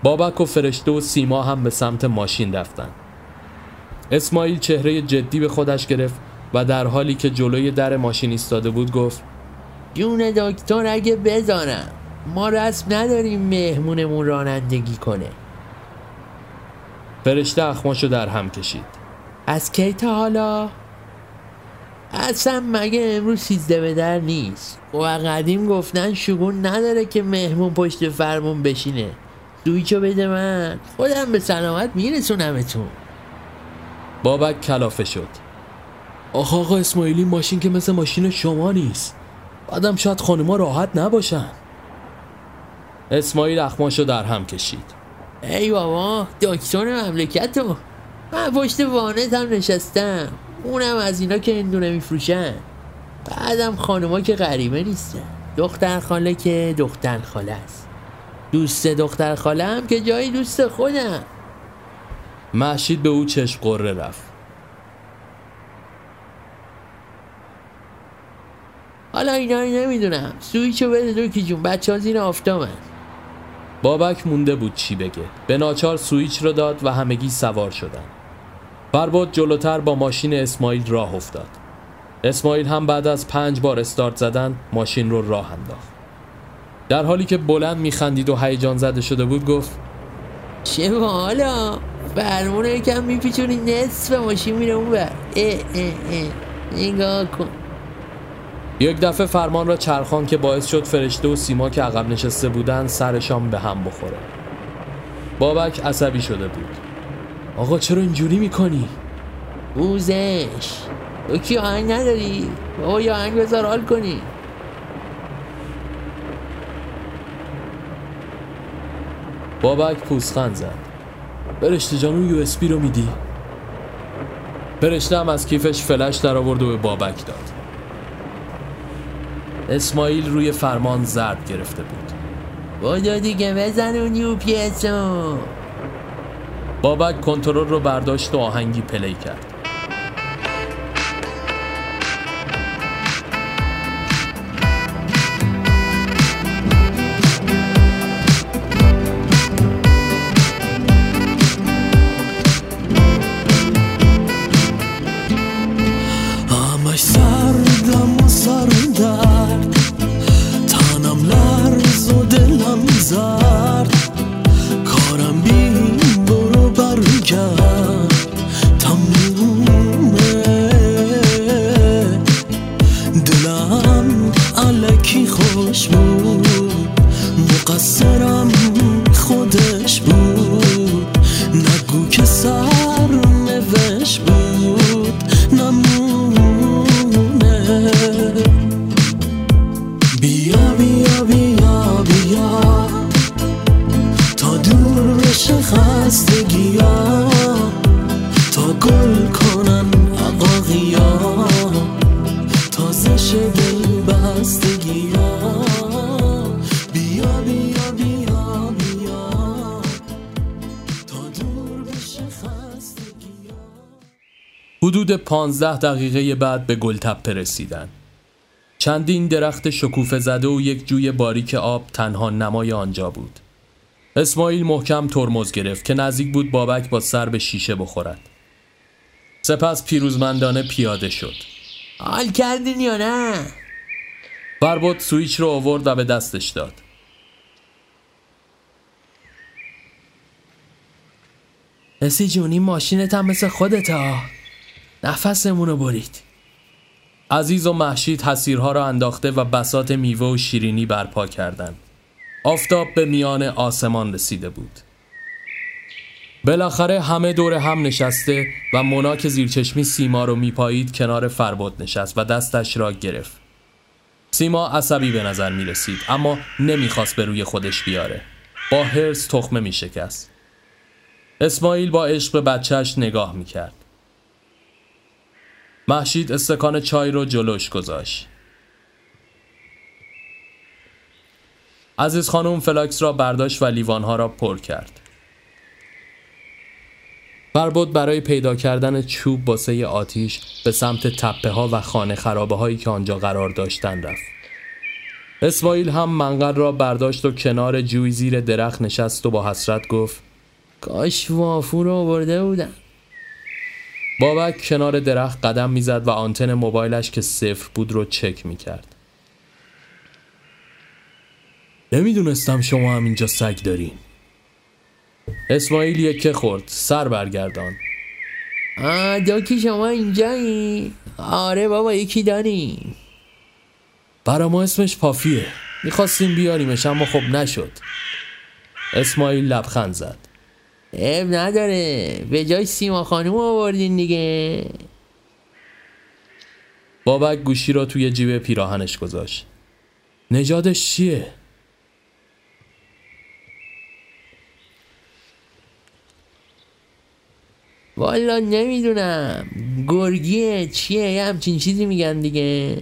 بابک و فرشته و سیما هم به سمت ماشین رفتن. اسماعیل چهره جدی به خودش گرفت و در حالی که جلوی در ماشین ایستاده بود گفت جون دکتر اگه بزانم ما رسم نداریم مهمونمون رانندگی کنه. فرشته اخماشو در هم کشید. از کی تا حالا؟ اصلا مگه امروز سیزده به در نیست؟ و قدیم گفتن شگون نداره که مهمون پشت فرمون بشینه. سویچو بده من. خودم به سلامت میرسونمتون. بابک کلافه شد. آخ آقا اسماعیلی ماشین که مثل ماشین شما نیست. بعدم شاید خانوما راحت نباشن. اسماعیل اخماشو در هم کشید. ای بابا دکتر مملکتو. من پشت وانت هم نشستم. اونم از اینا که اندونه میفروشن. بعدم خانوما که غریبه نیستن. دختر خاله که دختر خاله است. دوست دختر خاله هم که جایی دوست خودم. محشید به او چشم قره رفت. حالا اینا نمی‌دونم. سویچو بده دوکی جون. بچه ها زیر آفتابن. بابک مونده بود چی بگه. به ناچار سویچ رو داد و همگی سوار شدن. فرباد جلوتر با ماشین اسماعیل راه افتاد. اسماعیل هم بعد از پنج بار استارت زدن ماشین رو راه انداخت. در حالی که بلند میخندید و هیجان زده شده بود گفت چه حالا فرمون رو یکم میپیچونی نصف ماشین میره اون بر اه اه اه. نگاه کن. یک دفعه فرمان را چرخان که باعث شد فرشته و سیما که عقب نشسته بودن سرشان به هم بخوره. بابک عصبی شده بود. آقا چرا اینجوری می‌کنی؟ بوزش. تو کی آهنگ نداری؟ بابا یا آهنگ بذار حال کنی. بابک پوزخند زد. فرشته جان اون USB رو میدی؟ فرشته هم از کیفش فلش در آورد و به بابک داد. اسماعیل روی فرمان ضرب گرفته بود. بدو دیگه بزن اون UPS و بابک کنترل رو برداشت و آهنگی play کرد. حدود پانزده دقیقه بعد به گلتپه رسیدن. چندین درخت شکوفه زده و یک جوی باریک آب تنها نمای آنجا بود. اسماعیل محکم ترمز گرفت که نزدیک بود بابک با سر به شیشه بخورد. سپس پیروزمندانه پیاده شد. حال کردین یا نه؟ فرباد سویچ رو آورد و به دستش داد. اسی جونی ماشینت هم مثل خودت ها نفسمونو برید عزیز و محشید حسیرها را انداخته و بسات میوه و شیرینی برپا کردند. آفتاب به میان آسمان رسیده بود. بالاخره همه دور هم نشسته و مونا که زیرچشمی سیما رو میپایید کنار فرباد نشست و دستش را گرفت. سیما عصبی به نظر می رسید اما نمی‌خواست به روی خودش بیاره. با هرس تخمه می شکست. اسماعیل با عشق به بچهش نگاه می کرد. محشید استکان چای رو جلوش گذاشت. عزیز خانم فلاکس را برداشت و لیوانها را پر کرد. فربود برای پیدا کردن چوب باسه آتیش به سمت تپه ها و خانه خرابه هایی که آنجا قرار داشتن رفت. اسماعیل هم منقل را برداشت و کنار جوی زیر درخت نشست و با حسرت گفت کاش وافو رو آورده بودم بابک کنار درخت قدم می‌زد و آنتن موبایلش که صفر بود رو چک می‌کرد. نمی‌دونستم شما هم اینجا سگ دارین. اسماعیل یکه خورد. سر برگردان. آه دوکی شما اینجایی؟ آره بابا یکی داریم برا ما اسمش پافیه. می‌خواستیم بیاریمش اما خب نشد. اسماعیل لبخند زد. اب نداره. به جای سیما خانم آوردین دیگه. بابک گوشی را توی جیب پیراهنش گذاشت. نجادش چیه؟ والا نمی‌دونم. گرگیه چیه؟ یه همچین چیزی میگن دیگه.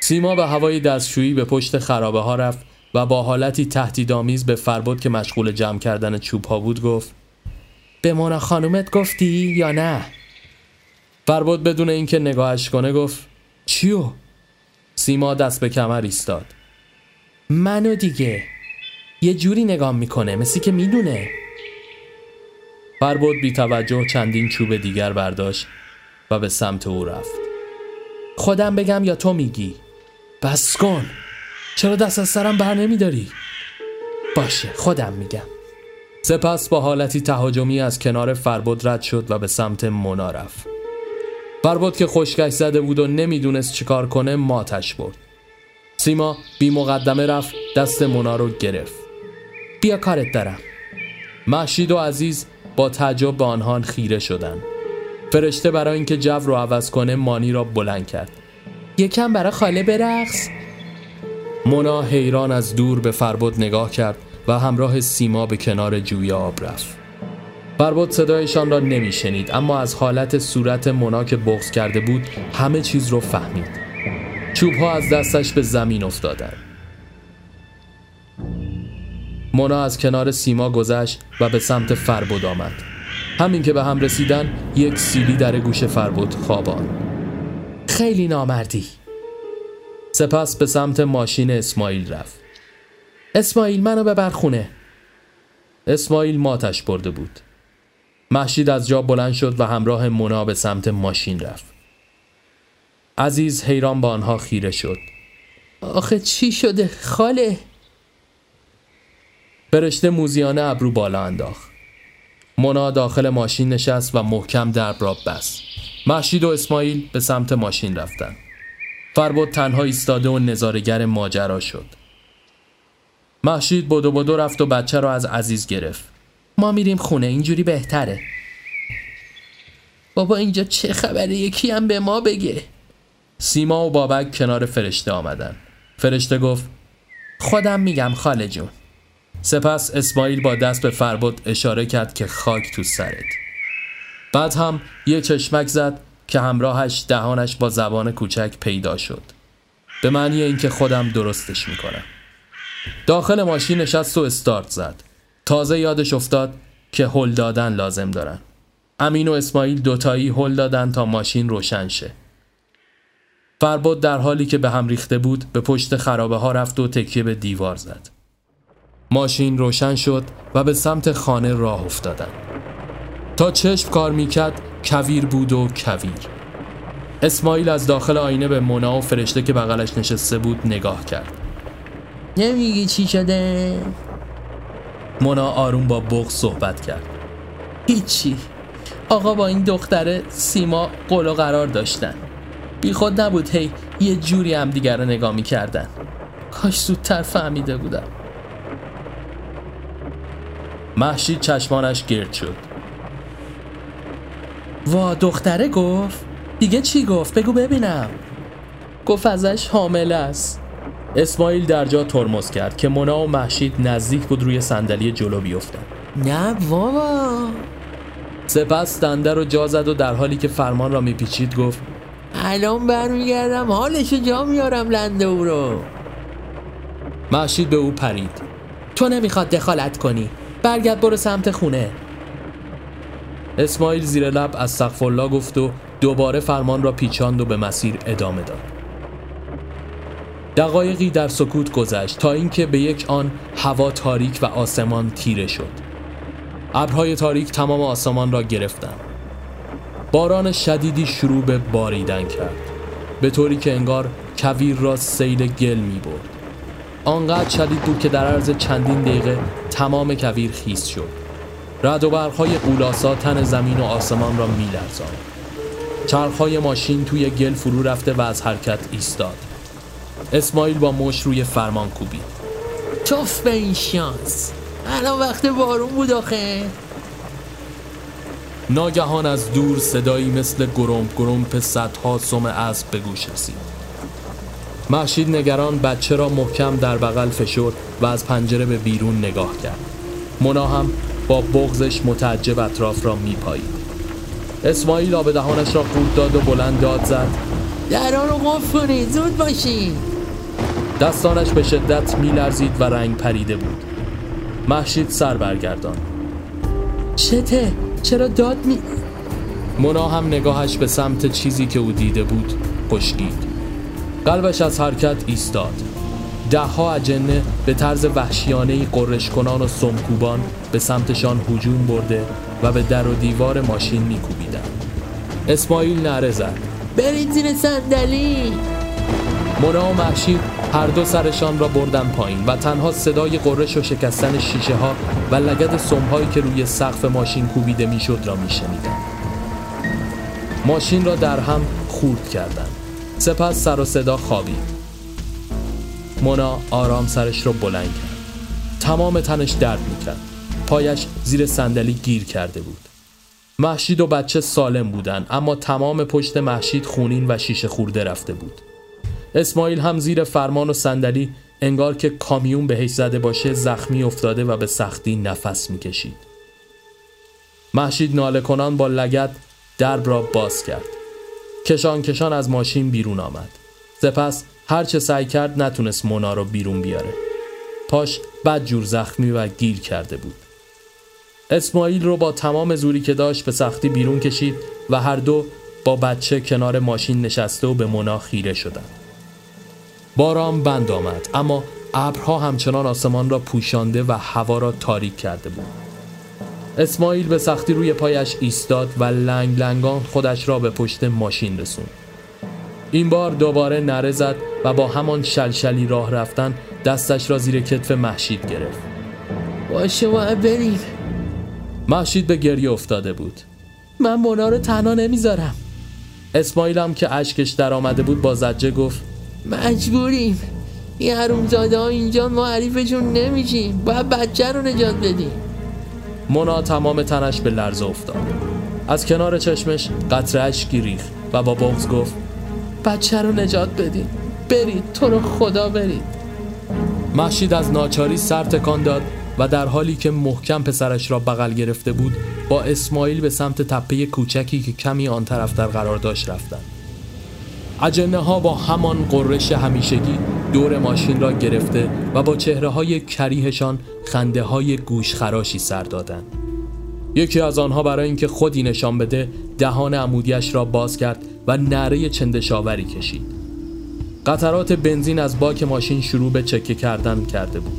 سیما به هوای دستشویی به پشت خرابه ها رفت. و با حالتی تهدیدآمیز به فربد که مشغول جمع کردن چوب ها بود گفت به مونا خانومت گفتی یا نه؟ فربد بدون اینکه نگاهش کنه گفت چیو؟ سیما دست به کمر ایستاد. منو دیگه. یه جوری نگاه می‌کنه مثل که می‌دونه. فربد بی توجه چندین چوب دیگر برداشت و به سمت او رفت. خودم بگم یا تو میگی؟ بس کن. چرا دست از سرم بر نمیداری؟ باشه خودم میگم. سپس با حالتی تهاجمی از کنار فربد رد شد و به سمت مونا رفت. فربد که خشکش زده بود و نمی‌دونست چیکار کنه ماتش برد. سیما بی مقدمه رفت دست مونا رو گرفت. بیا کارت دارم. محشید و عزیز با تعجب به آنها خیره شدند فرشته برای اینکه جو رو عوض کنه مانی را بلند کرد. یکم برای خاله برقص. مونا حیران از دور به فربد نگاه کرد و همراه سیما به کنار جوی آب رفت. فربد صدایشان را نمیشنید اما از حالت صورت مونا که بغض کرده بود همه چیز رو فهمید. چوب ها از دستش به زمین افتادند. مونا از کنار سیما گذشت و به سمت فربد آمد. همین که به هم رسیدن یک سیلی در گوش فربد خوابان خیلی نامردی. سپس به سمت ماشین اسماعیل رفت. اسماعیل منو ببر خونه اسماعیل ماتش برده بود. محشید از جا بلند شد و همراه مونا به سمت ماشین رفت. عزیز حیران به آنها خیره شد. آخه چی شده خاله؟ فرشته موزیانه ابرو بالا انداخت. مونا داخل ماشین نشست و محکم درب را بست. محشید و اسماعیل به سمت ماشین رفتند. فربد تنها ایستاده و نظارگر ماجرا شد. محشید بدو بدو رفت و بچه را از عزیز گرفت. ما میریم خونه اینجوری بهتره. بابا اینجا چه خبره؟ یکی هم به ما بگه. سیما و بابک کنار فرشته آمدن. فرشته گفت خودم میگم خاله جون. سپس اسماعیل با دست به فربد اشاره کرد که خاک تو سرت. بعد هم یه چشمک زد که همراهش دهانش با زبان کوچک پیدا شد. به معنی اینکه خودم درستش می‌کنم. داخل ماشین نشست و استارت زد. تازه یادش افتاد که هل دادن لازم دارن. امین و اسماعیل دوتایی هل دادن تا ماشین روشن شه. فربد در حالی که به هم ریخته بود به پشت خرابه ها رفت و تکیه به دیوار زد. ماشین روشن شد و به سمت خانه راه افتادن. تا چشم کار می‌کرد کویر بود و کویر. اسماعیل از داخل آینه به مونا و فرشته که بغلش نشسته بود نگاه کرد. نمیگی چی شده؟ مونا آروم با بغض صحبت کرد. هیچی. آقا با این دختره سیما قول و قرار داشتن. بی خود نبود هی یه جوری هم دیگر رو نگاه می‌کردن. کاش زودتر فهمیده بودم. محشید چشمانش گرد شد. وا دختره گفت. دیگه چی گفت؟ بگو ببینم. گفت ازش حامله است. اسماعیل در جا ترمز کرد که مونا و محشید نزدیک بود روی صندلی جلو بیفتن نه بابا. سپس دنده رو جا زد و در حالی که فرمان را میپیچید گفت الان برمیگردم حالشو جا میارم لنده او رو. محشید به او پرید. تو نمی‌خواد دخالت کنی. برگرد برو سمت خونه. اسماعیل زیر لب از الله گفت و دوباره فرمان را پیچاند و به مسیر ادامه داد. دقایقی در سکوت گذشت تا اینکه به یک آن هوا تاریک و آسمان تیره شد. ابرهای تاریک تمام آسمان را گرفتند. باران شدیدی شروع به باریدن کرد. به طوری که انگار کویر را سیل گل می برد. آنقدر شدید بود که در عرض چندین دقیقه تمام کویر خیس شد. رد و برقهای قولاسا تن زمین و آسمان را می لرزان. چرخهای ماشین توی گل فرو رفته و از حرکت ایستاد. اسماعیل با مش روی فرمان کوبید. توف به این شانس. الان وقت بارون بود آخه. ناگهان از دور صدایی مثل گرم گرمپ صدها سم اسب به گوش رسید. محشید نگران بچه را محکم در بغل فشرد و از پنجره به بیرون نگاه کرد. مونا هم با بغزش متعجب اطراف را میپایید. اسماعیل آب دهانش را قورت داد و بلند داد زد. درا رو قفل کنید زود باشین. دستانش به شدت میلرزید و رنگ پریده بود. محشید سر برگردان. چته؟ چرا داد می مونا هم نگاهش به سمت چیزی که او دیده بود خشکید. قلبش از حرکت ایستاد. دهها اجنه به طرز وحشیانه قررش کنان و سمکوبان به سمتشان هجوم برده و به در و دیوار ماشین میکوبیدند. اسماعیل نعره زد. برید زیر صندلی. مونا و محشید هر دو سرشان را بردن پایین و تنها صدای قررش و شکستن شیشه ها و لگد سمهایی که روی سقف ماشین کوبیده می‌شد را میشنیدند. ماشین را در هم خورد کردند. سپس سر و صدا خوابید. مونا آرام سرش را بلند کرد. تمام تنش درد می‌کرد. پایش زیر صندلی گیر کرده بود. محشید و بچه سالم بودن اما تمام پشت محشید خونین و شیشه خورده رفته بود. اسماعیل هم زیر فرمان و صندلی انگار که کامیون بهش زده باشه زخمی افتاده و به سختی نفس می‌کشید. محشید ناله کنان با لگت درب را باز کرد. کشان کشان از ماشین بیرون آمد. سپس هرچه سعی کرد نتونست مونا رو بیرون بیاره. پاش بد جور زخمی و گیر کرده بود. اسماعیل رو با تمام زوری که داشت به سختی بیرون کشید و هر دو با بچه کنار ماشین نشسته و به مونا خیره شدند باران بند آمد اما ابرها همچنان آسمان را پوشانده و هوا را تاریک کرده بود. اسماعیل به سختی روی پایش ایستاد و لنگ لنگان خودش را به پشت ماشین رسوند. این بار دوباره نره زد و با همان شلشلی راه رفتن دستش را زیر کتف محشید گرفت. باشه ما بریم محشید به گریه افتاده بود. من مونا رو تنها نمی‌ذارم. اسماعیل هم که اشکش در آمده بود با زجه گفت مجبوریم. این حرومزاده ها اینجا ما حریفشون نمیشیم. باید بچه رو نجات بدیم. مونا تمام تنش به لرزه افتاد. از کنار چشمش قطره اشکی ریخت و با بغز گفت بچه رو نجات بدیم برید تو رو خدا برید. محشید از ناچاری سر تکان داد و در حالی که محکم پسرش را بغل گرفته بود با اسماعیل به سمت تپه کوچکی که کمی آن طرف در قرار داشت رفتند. اجنه ها با همان قررش همیشگی دور ماشین را گرفته و با چهره های کریهشان خنده های گوش خراشی سر دادند. یکی از آنها برای اینکه خودی نشان بده دهان عمودیش را باز کرد و نره چندشاوری کشید. قطرات بنزین از باک ماشین شروع به چکه کردن کرده بود.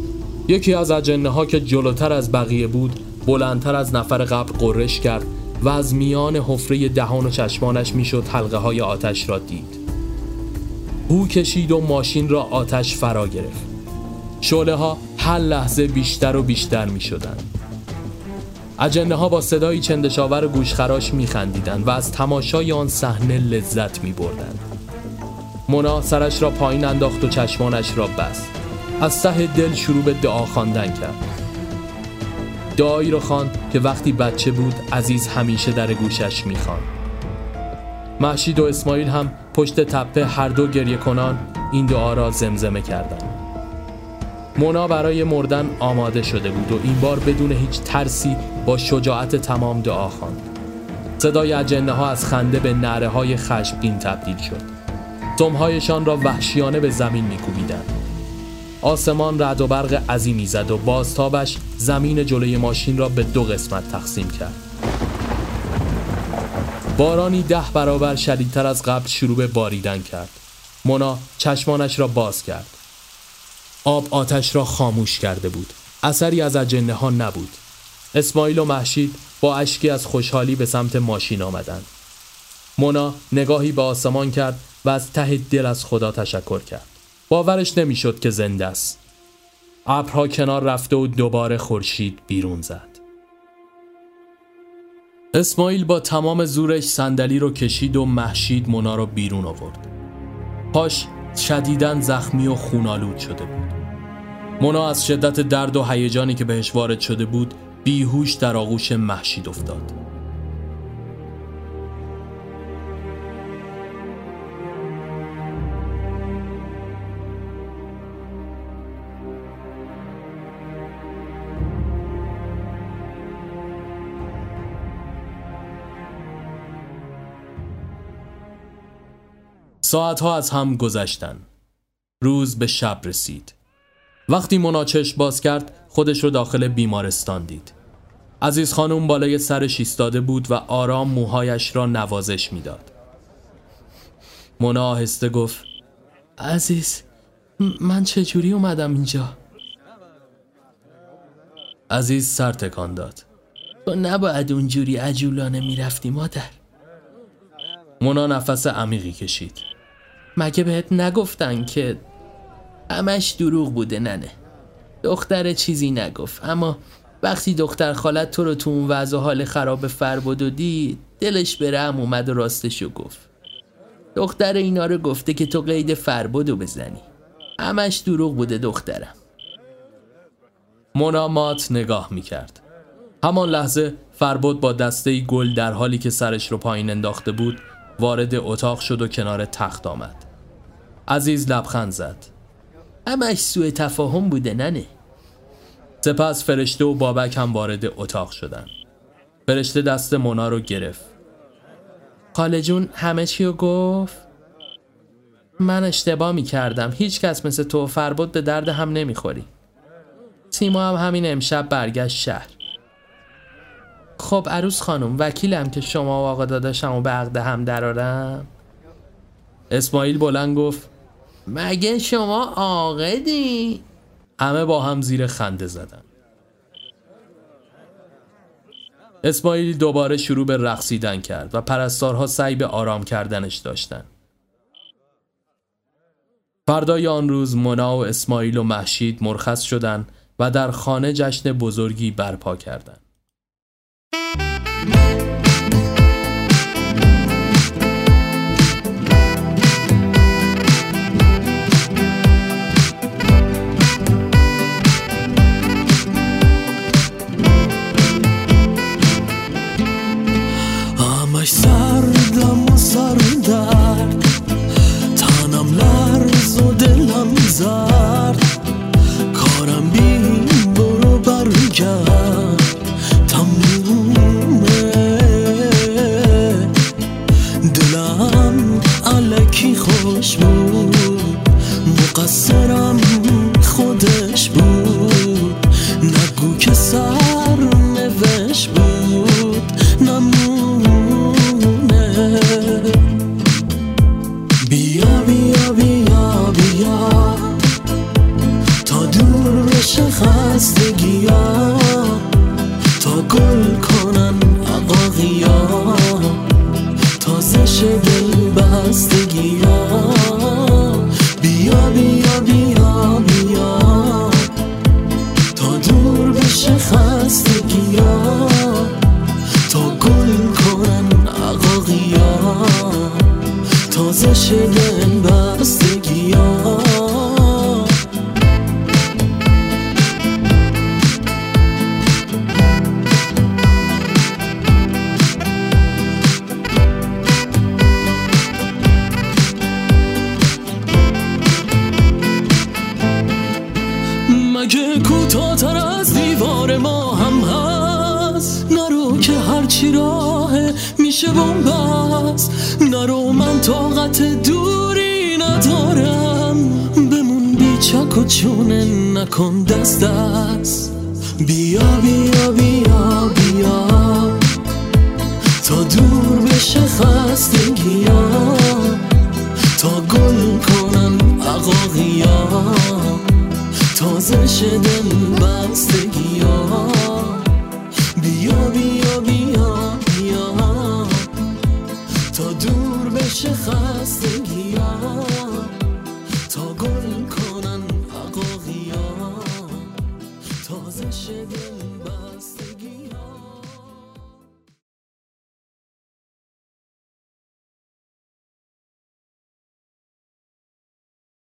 یکی از اجنه ها که جلوتر از بقیه بود بلندتر از نفر قبل قررش کرد و از میان حفره دهان و چشمانش می‌شد حلقه های آتش را دید. او کشید و ماشین را آتش فرا گرفت شعله ها هر لحظه بیشتر و بیشتر می شدن. اجنه ها با صدایی چندشاور و گوشخراش می خندیدن و از تماشای آن صحنه لذت می بردن. مونا سرش را پایین انداخت و چشمانش را بست از ته دل شروع به دعا خواندن کرد دعایی را خواند که وقتی بچه بود عزیز همیشه در گوشش می‌خواند محشید و اسماعیل هم پشت تپه هر دو گریه کنان این دعا را زمزمه کردند. مونا برای مردن آماده شده بود و این بار بدون هیچ ترسی با شجاعت تمام دعا خواند. صدای اجنه ها از خنده به نره های خشمگین تبدیل شد. تمهایشان را وحشیانه به زمین میکوبیدند. آسمان رد و برق عظیمی زد و بازتابش زمین جلوی ماشین را به دو قسمت تقسیم کرد. بارانی ده برابر شدیدتر از قبل شروع به باریدن کرد مونا چشمانش را باز کرد آب آتش را خاموش کرده بود. اثری از اجنه ها نبود. اسماعیل و محشید با اشکی از خوشحالی به سمت ماشین آمدند. مونا نگاهی به آسمان کرد و از ته دل از خدا تشکر کرد. باورش نمی‌شد که زنده است. ابرها کنار رفته و دوباره خورشید بیرون زد. اسماعیل با تمام زورش صندلی رو کشید و محشید مونا رو بیرون آورد. پاش شدیدن زخمی و خونالود شده بود. مونا از شدت درد و هیجانی که بهش وارد شده بود بیهوش در آغوش محشید افتاد. ساعتها از هم گذشتن. روز به شب رسید. وقتی مناچش باز کرد خودش رو داخل بیمارستان دید. عزیز خانم بالای سرش ایستاده بود و آرام موهایش را نوازش می‌داد. مونا آهسته گفت عزیز من چجوری اومدم اینجا؟ عزیز سر تکان داد. تو نباید اونجوری عجولانه می‌رفتی مادر. مونا نفس عمیقی کشید. مگه بهت نگفتن که همش دروغ بوده ننه؟ دختر چیزی نگفت اما وقتی دختر خالت تو رو تو اون وضع حال خراب فربود و دید دلش به رحم اومد و راستشو گفت. دختر اینا رو گفته که تو قید فربودو بزنی. همش دروغ بوده دخترم. مونا مات نگاه می‌کرد. همان لحظه فربود با دسته گل در حالی که سرش رو پایین انداخته بود وارد اتاق شد و کنار تخت آمد. عزیز لبخند زد. همش سوء تفاهم بوده ننه. سپس فرشته و بابک هم وارد اتاق شدن. فرشته دست مونا رو گرفت. خاله جون همه چی رو گفت؟ من اشتباه می کردم هیچ کس مثل تو فربود به درد هم نمی‌خوری. سیما هم همین امشب برگشت شهر. خب عروس خانم وکیلم که شما و آقا داداشم و به عقد هم درارم اسماعیل بلند گفت مگه شما عاقدی همه با هم زیر خنده زدن اسماعیل دوباره شروع به رقصیدن کرد و پرستارها سعی به آرام کردنش داشتند. فردای آن روز مونا و اسماعیل و محشید مرخص شدند و در خانه جشن بزرگی برپا کردند. همش سردم و سردرد تنم لرز و کارم برو برگرد. ها